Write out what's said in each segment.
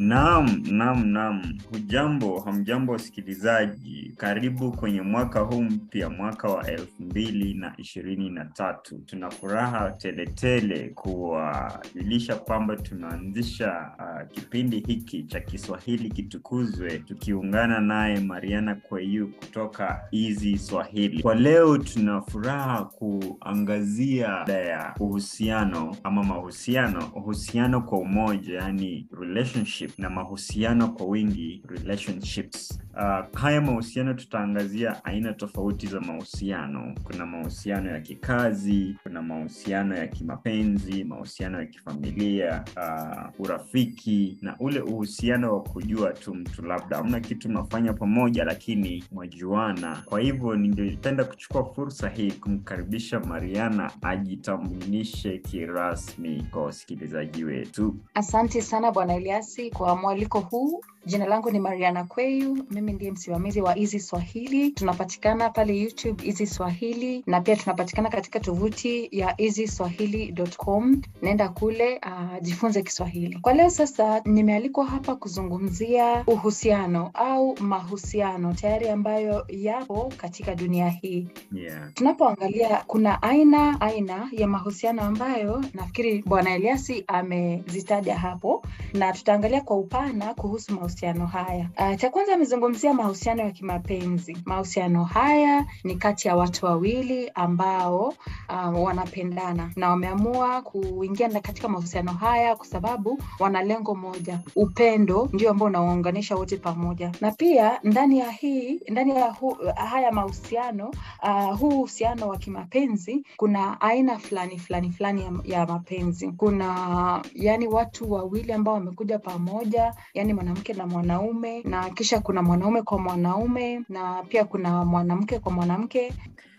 Naam, naam, naam. Hujambo, hamjambo wasikilizaji. Karibu kwenye mwaka huu mpya, mwaka wa elfu mbili na ishirini na tatu. Tuna furaha teletele kuwajulisha kwamba tunaanzisha uh, kipindi hiki cha Kiswahili kitukuzwe, tukiungana naye Mariana Kweyu kutoka Easy Swahili. Kwa leo tuna furaha kuangazia ya uhusiano ama mahusiano, uhusiano kwa umoja, yani relationship na mahusiano kwa wingi relationships. Uh, haya mahusiano tutaangazia aina tofauti za mahusiano. Kuna mahusiano ya kikazi, kuna mahusiano ya kimapenzi, mahusiano ya kifamilia, uh, urafiki na ule uhusiano wa kujua tu mtu, labda hamna kitu mnafanya pamoja, lakini mwajuana. Kwa hivyo ningependa kuchukua fursa hii kumkaribisha Mariana ajitambulishe kirasmi kwa wasikilizaji wetu. Asante sana Bwana Eliasi kwa mwaliko huu. Jina langu ni Mariana Kweyu, mimi ndiye msimamizi wa Easy Swahili. Tunapatikana pale YouTube Easy Swahili, na pia tunapatikana katika tovuti ya easyswahili.com. Nenda kule uh, jifunze Kiswahili. Kwa leo sasa, nimealikwa hapa kuzungumzia uhusiano au mahusiano tayari ambayo yapo katika dunia hii. Yeah. Tunapoangalia kuna aina aina ya mahusiano ambayo nafikiri Bwana Eliasi amezitaja hapo, na tutaangalia kwa upana kuhusu mahusiano haya. Uh, cha kwanza amezungumzia mahusiano ya kimapenzi. Mahusiano haya ni kati ya watu wawili ambao uh, wanapendana na wameamua kuingia katika mahusiano haya kwa sababu wana lengo moja, upendo ndio ambao unawaunganisha wote pamoja, na pia ndani ya hii ndani ya hu, haya mahusiano uh, huu uhusiano wa kimapenzi kuna aina fulani fulani fulani ya, ya mapenzi. Kuna yani watu wawili ambao wamekuja pamoja, yani mwanamke na mwanaume, na kisha kuna mwanaume kwa mwanaume, na pia kuna mwanamke kwa mwanamke.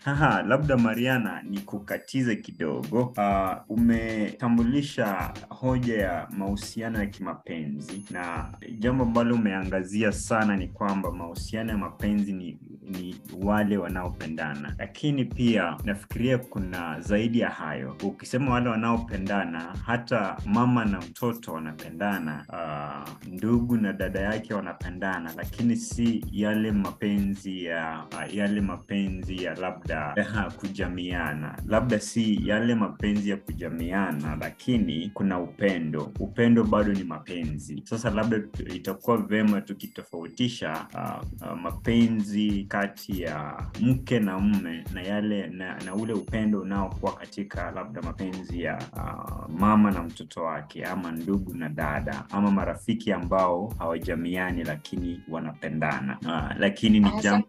Haha, labda Mariana, ni kukatize kidogo. Uh, umetambulisha hoja ya mahusiano ya kimapenzi na jambo ambalo umeangazia sana ni kwamba mahusiano ya mapenzi ni, ni wale wanaopendana, lakini pia nafikiria kuna zaidi ya hayo. Ukisema wale wanaopendana, hata mama na mtoto wanapendana, uh, ndugu na dada yake wanapendana, lakini si yale mapenzi ya uh, yale mapenzi ya labda labda kujamiana, labda si yale mapenzi ya kujamiana, lakini kuna upendo. Upendo bado ni mapenzi. Sasa labda itakuwa vema tukitofautisha uh, uh, mapenzi kati ya mke na mume na yale na, na ule upendo unaokuwa katika labda mapenzi ya uh, mama na mtoto wake, ama ndugu na dada, ama marafiki ambao hawajamiani lakini wanapendana. Uh, lakini ni jam,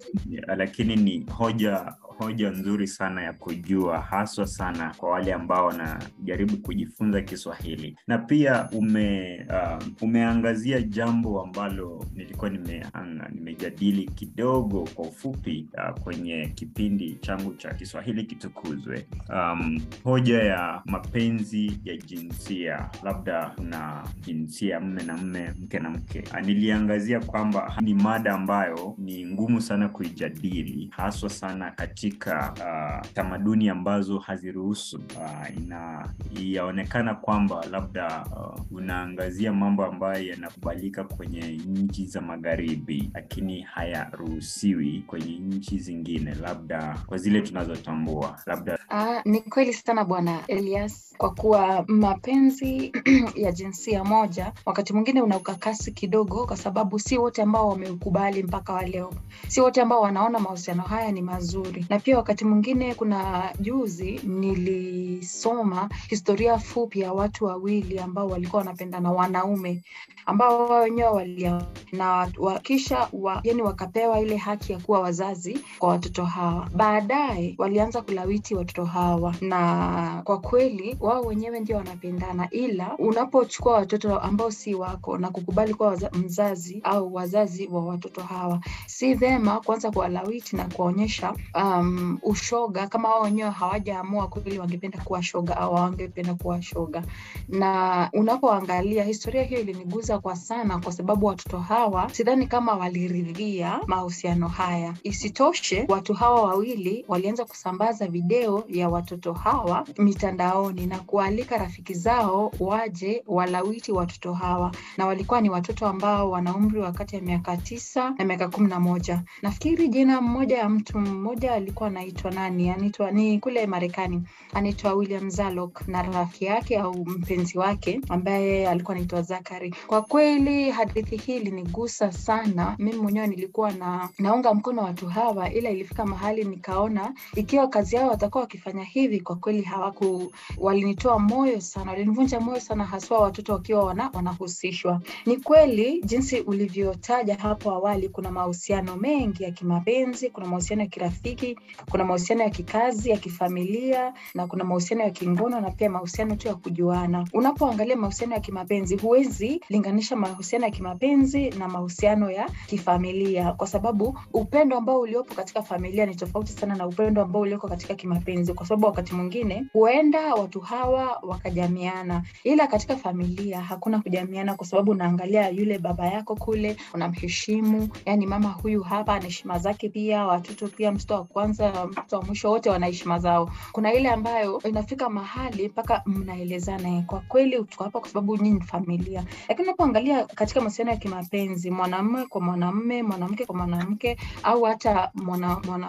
lakini ni hoja hoja nzuri sana ya kujua haswa sana kwa wale ambao wanajaribu kujifunza Kiswahili na pia ume uh, umeangazia jambo ambalo nilikuwa nimeanga, nimejadili kidogo kwa ufupi uh, kwenye kipindi changu cha Kiswahili kitukuzwe. Um, hoja ya mapenzi ya jinsia, labda kuna jinsia mme na mme, mke na mke. Uh, niliangazia kwamba ni mada ambayo ni ngumu sana kuijadili haswa sana katika uh, tamaduni ambazo haziruhusu uh, ina yaonekana kwamba labda uh, unaangazia mambo ambayo yanakubalika kwenye nchi za magharibi, lakini hayaruhusiwi kwenye nchi zingine, labda kwa zile tunazotambua labda. Uh, ni kweli sana Bwana Elias, kwa kuwa mapenzi ya jinsia moja wakati mwingine una ukakasi kidogo, kwa sababu si wote ambao wameukubali mpaka wa leo, si wote ambao wanaona mahusiano haya ni mazuri na pia wakati mwingine, kuna juzi nilisoma historia fupi ya watu wawili ambao walikuwa wanapendana, wanaume ambao wao wenyewe walia na wakisha wa, yani wakapewa ile haki ya kuwa wazazi kwa watoto hawa. Baadaye walianza kulawiti watoto hawa, na kwa kweli wao wenyewe ndio wanapendana, ila unapochukua watoto ambao si wako na kukubali kuwa mzazi au wazazi wa watoto hawa, si vema kuanza kuwalawiti na kuwaonyesha um, ushoga kama wao wenyewe hawajaamua kweli wangependa kuwa shoga au wangependa kuwa shoga. Na unapoangalia historia hiyo iliniguza kwa sana, kwa sababu watoto hawa sidhani kama waliridhia mahusiano haya. Isitoshe, watu hawa wawili walianza kusambaza video ya watoto hawa mitandaoni na kualika rafiki zao waje walawiti watoto hawa, na walikuwa ni watoto ambao wana umri wa kati ya miaka tisa na miaka kumi na moja. Nafikiri jina mmoja ya mtu mmoja alikuwa anaitwa nani, anaitwa ni kule Marekani, anaitwa William Zalok na rafiki yake au mpenzi wake ambaye alikuwa anaitwa Zakari. Kwa kweli hadithi hii ilinigusa sana. Mimi mwenyewe nilikuwa na naunga mkono watu hawa, ila ilifika mahali nikaona ikiwa kazi yao watakuwa wakifanya hivi, kwa kweli hawaku, walinitoa moyo sana, walinivunja moyo sana, haswa watoto wakiwa wana, wanahusishwa. Ni kweli jinsi ulivyotaja hapo awali, kuna mahusiano mengi ya kimapenzi, kuna mahusiano ya kirafiki, kuna mahusiano ya kikazi, ya kifamilia, na kuna mahusiano ya kingono na pia mahusiano tu ya kujuana. Unapoangalia mahusiano ya kimapenzi, huwezi linganisha mahusiano ya kimapenzi na mahusiano ya kifamilia, kwa sababu upendo ambao uliopo katika familia ni tofauti sana na upendo ambao ulioko katika kimapenzi, kwa sababu wakati mwingine huenda watu hawa wakajamiana, ila katika familia hakuna kujamiana, kwa sababu unaangalia yule baba yako kule, unamheshimu, yani mama huyu hapa ana heshima zake, pia watoto pia, mtoto wa kwanza, mtoto wa mwisho, wote wana heshima zao. Kuna ile ambayo inafika mahali mpaka mnaelezana, kwa kweli hapa kwa sababu nyinyi ni familia. Lakini unapoangalia katika mahusiano ya kimapenzi, mwanamume kwa mwanamume, mwanamke kwa mwanamke, au hata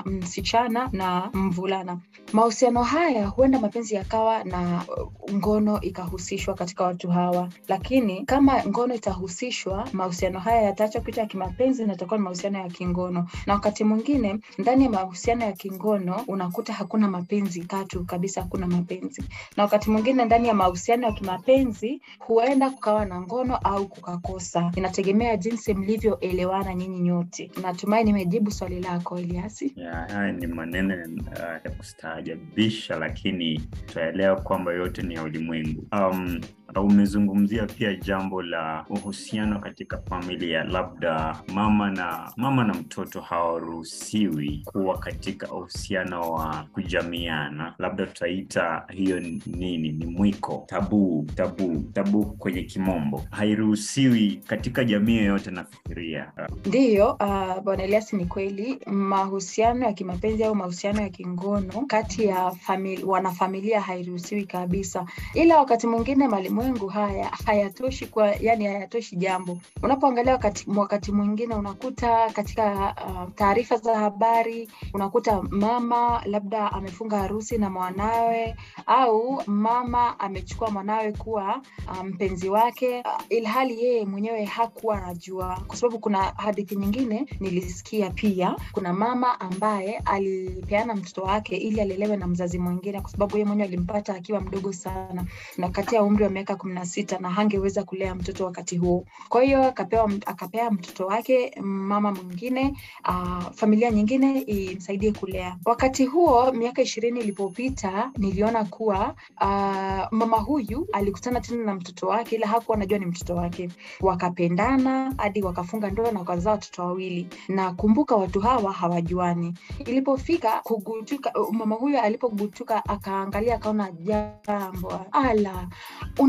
msichana na mvulana, mahusiano haya huenda mapenzi yakawa na uh, ngono ikahusishwa katika watu hawa, lakini kama ngono itahusishwa, mahusiano haya yataacha kuita ya kimapenzi na itakuwa ni mahusiano ya kingono. Na wakati mwingine ndani ya mahusiano ya kingono unakuta hakuna mapenzi katu kabisa, hakuna mapenzi. Na wakati mwingine ndani ya mahusiano ya kimapenzi huenda kukawa na ngono au kukakosa, inategemea jinsi mlivyoelewana nyinyi nyote. Natumai nimejibu swali lako Eliasi. Ya, haya ni maneno uh, ya kustaajabisha, lakini tutaelewa kwamba yote ni ya ulimwengu. Um, umezungumzia pia jambo la uhusiano katika familia, labda mama na mama na mtoto hawaruhusiwi kuwa katika uhusiano wa kujamiana, labda tutaita hiyo nini, ni mwiko, tabu, tabu, tabu kwenye kimombo, hairuhusiwi katika jamii yoyote. Nafikiria. Ndiyo, uh, bwana ni kweli. Mahusiano ya kimapenzi au mahusiano ya kingono kati ya famili, wanafamilia hairuhusiwi kabisa, ila wakati mwingine malimwengu haya hayatoshi kwa, yani hayatoshi jambo. Unapoangalia wakati, wakati mwingine unakuta katika uh, taarifa za habari unakuta mama labda amefunga harusi na mwanawe au mama amechukua mwanawe kuwa mpenzi um, wake uh, ilhali yeye mwenyewe hakuwa anajua, kwa sababu kuna hadithi nyingine nilisikia pia, kuna mama ambaye alipeana mtoto wake ili alelewe na mzazi mwingine, kwa sababu yeye mwenyewe alimpata akiwa mdogo sana. Na kati ya umri wa miaka kumi na sita na hangeweza kulea mtoto wakati huo. Kwa hiyo akapewa akapea mtoto wake mama mwingine, uh, familia nyingine imsaidie kulea. Wakati huo miaka ishirini ilipopita, niliona kuwa uh, mama huyu alikutana tena na mtoto wake, ila hakuwa anajua ni mtoto wake. Wakapendana hadi wakafunga ndoa na wakazaa watoto wawili, na kumbuka, watu hawa hawajuani. Ilipofika kugutuka, mama huyu alipogutuka akaangalia, akaona jambo ala,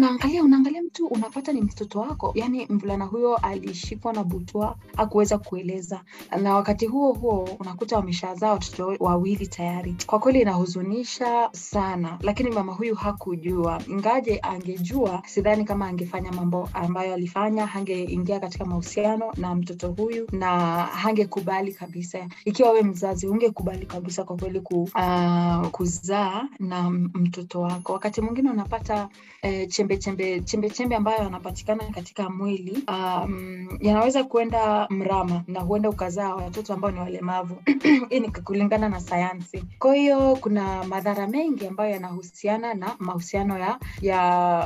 unaangalia unaangalia mtu unapata ni mtoto wako. Yani mvulana huyo alishikwa na butwa, akuweza kueleza, na wakati huo huo unakuta wameshazaa watoto wawili tayari. Kwa kweli inahuzunisha sana, lakini mama huyu hakujua. Ingaje angejua, sidhani kama angefanya mambo ambayo alifanya. Hangeingia katika mahusiano na mtoto huyu na hangekubali kabisa. Ikiwa we mzazi, ungekubali kabisa kwa kweli ku, uh, kuzaa na mtoto wako. Wakati mwingine unapata eh, chembe chembe chembe chembe ambayo yanapatikana katika mwili um, yanaweza kuenda mrama na huenda ukazaa watoto ambao ni walemavu. Hii ni kulingana na sayansi. Kwa hiyo kuna madhara mengi ambayo yanahusiana na mahusiano ya ya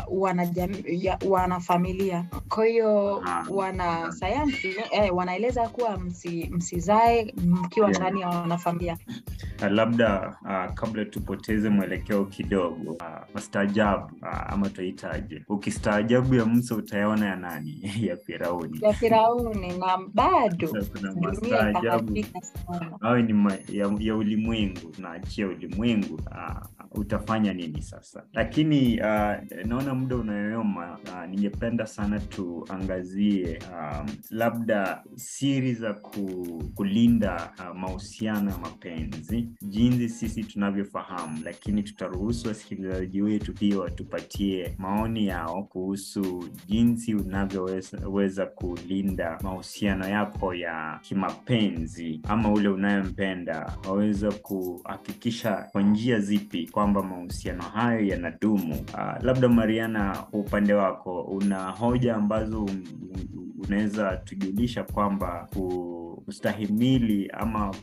wanajamii ya wanafamilia. Kwa hiyo wanasayansi eh, wanaeleza kuwa msi, msizae mkiwa Yeah. ndani ya wanafamilia. Uh, labda uh, kabla tupoteze mwelekeo kidogo uh, mastajabu uh, ama tunaita itakuwaje? Ukistaajabu ya Musa utayaona ya nani? ya Firauni. ya Firauni na bado mastaajabu awe ni ma, ya, ya ulimwengu tunaachia ulimwengu uh, utafanya nini sasa lakini uh, naona muda unayoyoma uh, ningependa sana tuangazie um, labda siri za ku, kulinda uh, mahusiano ya mapenzi jinsi sisi tunavyofahamu lakini tutaruhusu wasikilizaji wetu pia watupatie maoni yao kuhusu jinsi unavyoweza kulinda mahusiano yako ya kimapenzi ama ule unayempenda waweza kuhakikisha kwa njia zipi kwamba mahusiano hayo yanadumu. Uh, labda Mariana, kwa upande wako una hoja ambazo un- un- unaweza tujulisha kwamba kustahimili ama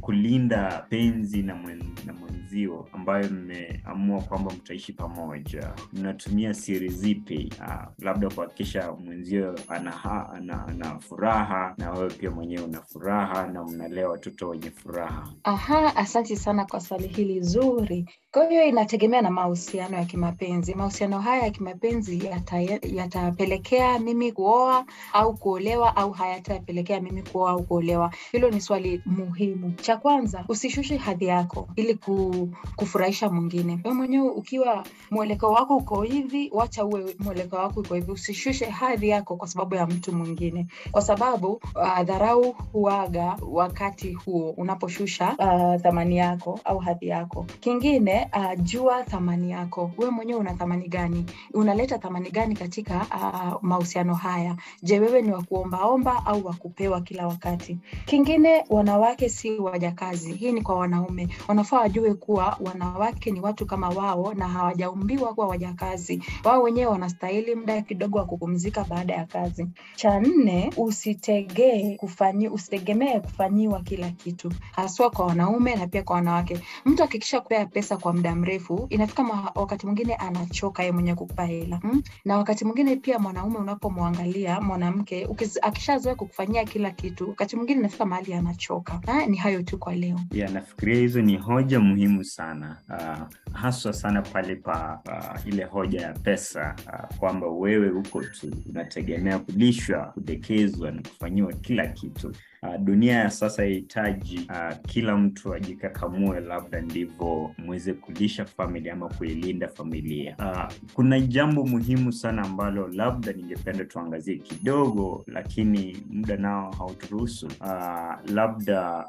kulinda penzi na, na mwenzio ambayo mmeamua kwamba mtaishi pamoja, mnatumia siri zipi? Uh, labda kuhakikisha mwenzio ana, ana, ana furaha na wewe pia mwenyewe una furaha na mnalea watoto wenye furaha. Aha, asante sana kwa swali hili zuri. Kwa hiyo inategemea na mahusiano ya kimapenzi. Mahusiano haya ya kimapenzi yata- yatapelekea mimi kuoa au kuolewa au hayatapelekea mimi kuoa au kuolewa? Hilo ni swali muhimu. Cha kwanza, usishushe hadhi yako ili kufurahisha mwingine. Wewe mwenyewe ukiwa mwelekeo wako uko hivi, wacha uwe mwelekeo wako iko hivi. Usishushe hadhi yako kwa sababu ya mtu mwingine, kwa sababu uh, dharau huaga wakati huo unaposhusha uh, thamani yako au hadhi yako. Kingine uh, jua thamani yako. Wewe mwenyewe una thamani gani? Unaleta thamani gani katika uh, mahusiano haya? Je, wewe ni wa kuombaomba au wa kila wakati? Kingine, wanawake si wajakazi. Hii ni kwa wanaume, wanafaa wajue kuwa wanawake ni watu kama wao na hawajaumbiwa kuwa wajakazi. Wao wenyewe wanastahili muda kidogo wa kupumzika baada ya kazi. Cha nne, usitegee kufanyi, usitegemee kufanyiwa kila kitu, haswa kwa wanaume na pia kwa wanawake. Mtu akikisha kupea pesa kwa muda mrefu, inafika wakati mwingine anachoka yeye mwenyewe kukupa hela hmm? Na wakati mwingine pia mwanaume unapomwangalia mwanamke akishazoea kukufanyia kila kitu, wakati mwingine inafika mahali anachoka. Ha, ni hayo tu kwa leo. Yeah, nafikiria hizo ni hoja muhimu sana uh, haswa sana pale pa uh, ile hoja ya pesa uh, kwamba wewe huko tu unategemea kulishwa kudekezwa na kufanyiwa kila kitu Uh, dunia ya sasa yahitaji uh, kila mtu ajikakamue, labda ndivyo mweze kulisha familia ama kuilinda familia. Uh, kuna jambo muhimu sana ambalo labda ningependa tuangazie kidogo, lakini muda nao hauturuhusu. Uh, labda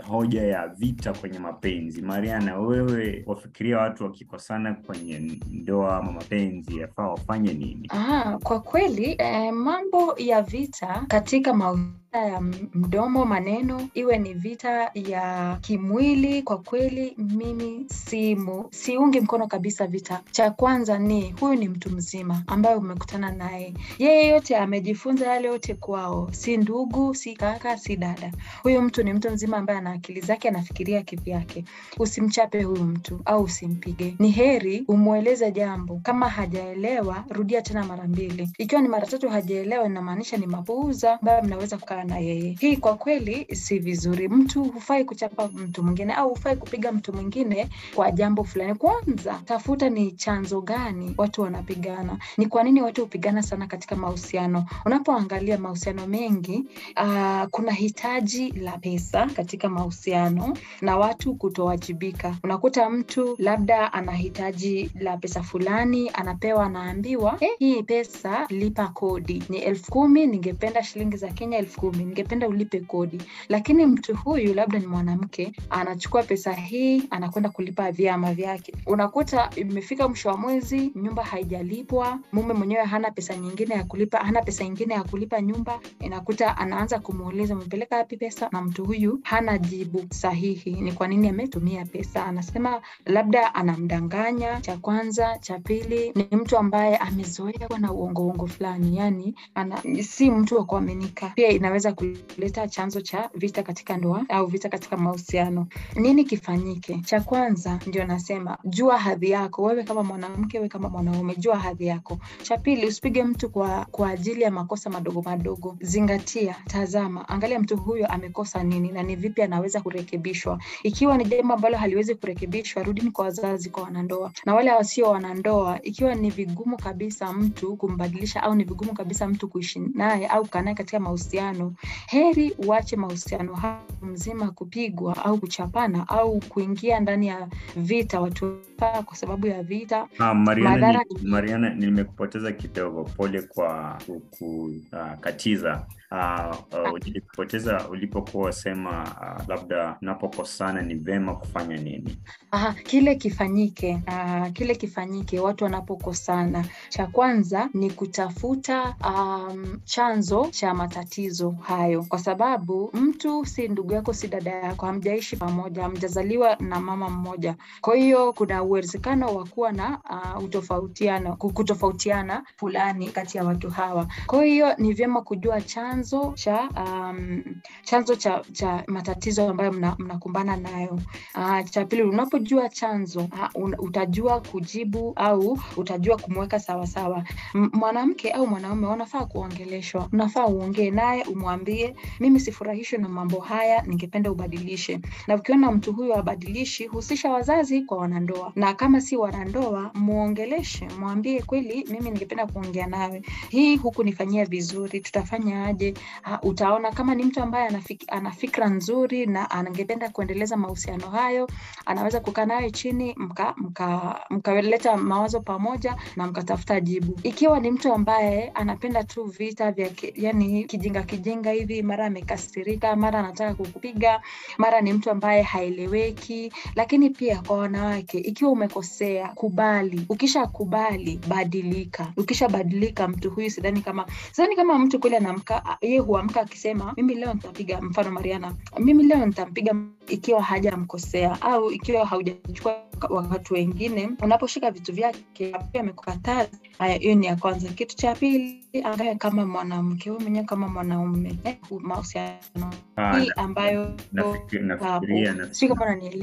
uh, hoja ya vita kwenye mapenzi. Mariana, wewe wafikiria watu wakikosana kwenye ndoa ama mapenzi yafaa wafanye nini? Ah, kwa kweli eh, mambo ya vita katika mahusiano ya mdomo, maneno, iwe ni vita ya kimwili, kwa kweli mimi simu siungi mkono kabisa vita. Cha kwanza ni huyu ni mtu mzima ambaye umekutana naye, yeye yote amejifunza yale yote kwao, si ndugu, si kaka, si dada. Huyu mtu ni mtu mzima ambaye ana akili zake, anafikiria kivyake. Usimchape huyu mtu au usimpige. Ni heri umweleze jambo. Kama hajaelewa, rudia tena mara mbili. Ikiwa ni mara tatu hajaelewa, inamaanisha ni mapuuza ambayo mnaweza kukaa na yeye. Hii kwa kweli si vizuri. Mtu hufai kuchapa mtu mwingine au hufai kupiga mtu mwingine kwa jambo fulani. Kwanza tafuta ni chanzo gani watu wanapigana, ni kwa nini watu hupigana sana katika mahusiano. Unapoangalia mahusiano mengi, uh, kuna hitaji la pesa katika mahusiano na watu kutowajibika. Unakuta mtu labda ana hitaji la pesa fulani, anapewa, anaambiwa eh, hii pesa lipa kodi ni elfu kumi, ningependa shilingi za Kenya elfu ningependa ulipe kodi. Lakini mtu huyu labda ni mwanamke, anachukua pesa hii anakwenda kulipa vyama vyake. Unakuta imefika mwisho wa mwezi, nyumba haijalipwa, mume mwenyewe hana pesa nyingine ya kulipa, hana pesa nyingine ya kulipa nyumba. Inakuta anaanza kumuuliza umepeleka wapi pesa, na mtu huyu hana jibu sahihi ni kwa nini ametumia pesa. Anasema labda anamdanganya. Cha kwanza, cha pili ni mtu ambaye amezoea kuwa na uongo fulani, yani ana, si mtu wa kuaminika. Pia inaweza inaweza kuleta chanzo cha vita katika ndoa au vita katika mahusiano. Nini kifanyike? Cha kwanza ndio nasema jua hadhi yako, wewe kama mwanamke, wewe kama mwanaume, jua hadhi yako. Cha pili, usipige mtu kwa, kwa ajili ya makosa madogo madogo. Zingatia, tazama, angalia mtu huyo amekosa nini na ni vipi anaweza kurekebishwa. Ikiwa ni jambo ambalo haliwezi kurekebishwa, rudini kwa wazazi, kwa wanandoa na wale wasio wanandoa. Ikiwa ni vigumu kabisa mtu kumbadilisha au ni vigumu kabisa mtu kuishi naye au kukaa naye katika mahusiano, heri uache mahusiano hayo mzima kupigwa au kuchapana au kuingia ndani ya vita watu kwa sababu ya vita. Ha, Mariana, Madara... ni, Mariana nimekupoteza kidogo, pole kwa kukatiza. Uh, uh, uh, ulipokuwa wasema uh, labda unapokosana ni vema kufanya nini? Aha, kile kifanyike uh, kile kifanyike watu wanapokosana, cha kwanza ni kutafuta um, chanzo cha matatizo hayo, kwa sababu mtu si ndugu yako, si dada yako, hamjaishi pamoja, hamjazaliwa na mama mmoja. Kwa hiyo kuna uwezekano wa kuwa na uh, utofautiano, kutofautiana fulani kati ya watu hawa. Kwa hiyo ni vyema kujua chanzo cha um, chanzo cha, cha matatizo ambayo mnakumbana mna nayo. Uh, cha pili unapojua chanzo uh, un, utajua kujibu au utajua kumweka sawasawa. Mwanamke au mwanaume wanafaa kuongeleshwa, unafaa uongee naye, umwambie mimi sifurahishwi na mambo haya, ningependa ubadilishe. Na ukiona mtu huyo abadilishi, husisha wazazi kwa wanandoa, na kama si wanandoa, mwongeleshe, mwambie kweli, mimi ningependa kuongea nawe, hii huku nifanyia vizuri, tutafanya aje? Uh, utaona kama ni mtu ambaye anafik, ana fikra nzuri na angependa kuendeleza mahusiano hayo, anaweza kukaa naye chini mka, mka, mkaleta mawazo pamoja na mkatafuta jibu. Ikiwa ni mtu ambaye anapenda tu vita vya yani kijinga kijinga hivi, mara amekasirika, mara anataka kukupiga, mara ni mtu ambaye haeleweki. Lakini pia kwa wanawake, ikiwa umekosea, kubali. Ukisha badilika. Ukisha mtu huyu sidhani kama sidhani kama mtu kweli anaamka, yeye huamka akisema mimi leo nitampiga, mfano Mariana, mimi leo nitampiga ikiwa hajamkosea au ikiwa haujachukua wakati wengine, unaposhika vitu vyake amekukataza. Haya, hiyo ni ya kwanza. Kitu cha pili, angae kama mwanamke, huyu mwenyewe kama mwanaume, eh, mahusiano hii ambayo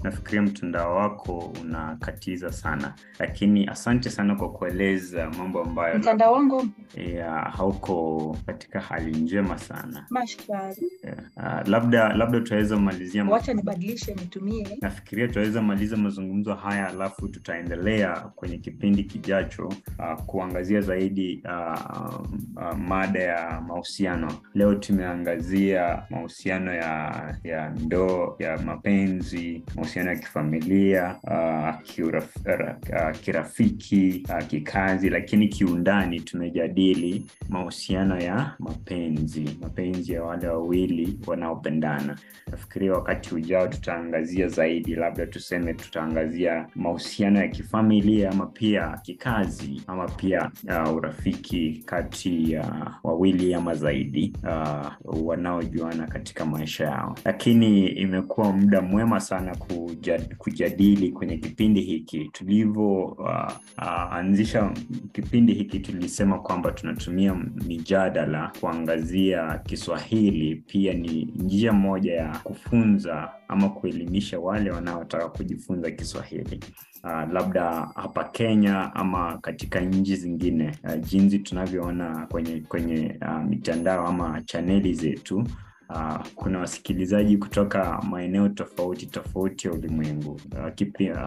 nafikiria mtandao wako unakatiza sana, lakini asante sana kwa kueleza mambo ambayo mtandao wangu hauko katika hali njema sana. Mashkari. Yeah. Uh, labda labda tutaweza malizia nibadilishe nitumie. Nafikiria tunaweza maliza mazungumzo haya alafu tutaendelea kwenye kipindi kijacho uh, kuangazia zaidi uh, uh, mada ya mahusiano. Leo tumeangazia mahusiano ya ya ndoo, ya mapenzi, mahusiano ya kifamilia, uh, kiuraf, uh, kirafiki, uh, kikazi, lakini kiundani tumejadili mahusiano ya mapenzi, mapenzi ya wale wawili wanaopendana. Nafikiria wakati ujao tutaangazia zaidi, labda tuseme tutaangazia mahusiano ya kifamilia ama pia kikazi ama pia uh, urafiki kati ya uh, wawili ama zaidi uh, wanaojuana katika maisha yao. Lakini imekuwa muda mwema sana kujad, kujadili kwenye kipindi hiki tulivyoanzisha uh, uh, kipindi hiki tulisema kwamba tunatumia mijadala kuangazia Kiswahili pia ni njia moja ya kufunza ama kuelimisha wale wanaotaka kujifunza Kiswahili. Uh, labda hapa Kenya ama katika nchi zingine uh, jinsi tunavyoona kwenye kwenye uh, mitandao ama chaneli zetu Uh, kuna wasikilizaji kutoka maeneo tofauti tofauti ya ulimwengu. Uh, kipi, uh,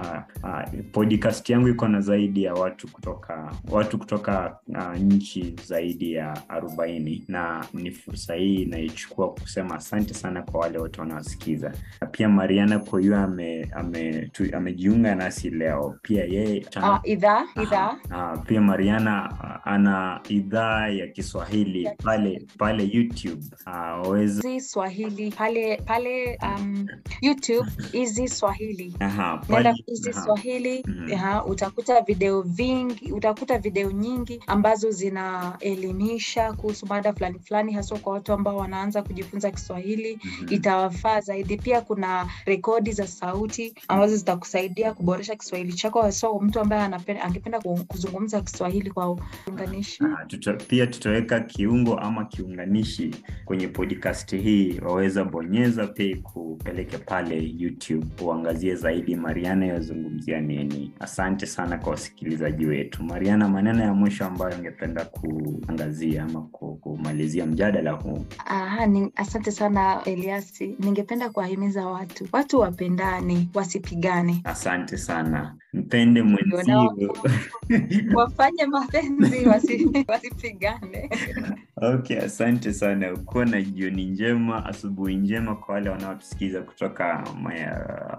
uh, podcast yangu iko na zaidi ya watu kutoka watu kutoka uh, nchi zaidi ya arobaini, na ni fursa hii inaichukua kusema asante sana kwa wale wote wanaosikiza, na pia Mariana Koyua ame, ame, amejiunga nasi leo. Pia yeye uh, idhaa idhaa uh, pia Mariana uh, ana idhaa ya Kiswahili pale pale YouTube. Uh, waweza Easy Swahili pale pale um, YouTube Easy Swahili. Aha, Nenda Easy aha. Swahili Mhm. aha, utakuta video vingi, utakuta video nyingi ambazo zinaelimisha kuhusu mada fulani fulani, haswa kwa watu ambao wanaanza kujifunza Kiswahili Mhm. itawafaa zaidi. Pia kuna rekodi za sauti ambazo zitakusaidia kuboresha Kiswahili chako, haswa mtu ambaye angependa kuzungumza Kiswahili kwa unganishi. Aha, tuta, pia tutaweka kiungo ama kiunganishi kwenye podcast hii, waweza bonyeza pia ikupeleke pale YouTube uangazie zaidi Mariana yazungumzia nini. Asante sana kwa wasikilizaji wetu. Mariana, maneno ya mwisho ambayo ungependa kuangazia ama kumalizia mjadala huu? Aha, ni, asante sana Eliasi. Ningependa kuwahimiza watu watu wapendane, wasipigane, Asante sana, mpende mwenzio. wafanye mapenzi, wasi, wasipigane. Okay, asante sana. Ukuwa na jioni njema, asubuhi njema kwa wale wanaotusikiza kutoka maya,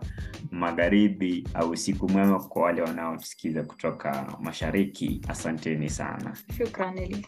magharibi, au usiku mwema kwa wale wanaotusikiza kutoka mashariki. Asanteni sana. Shukran Eli.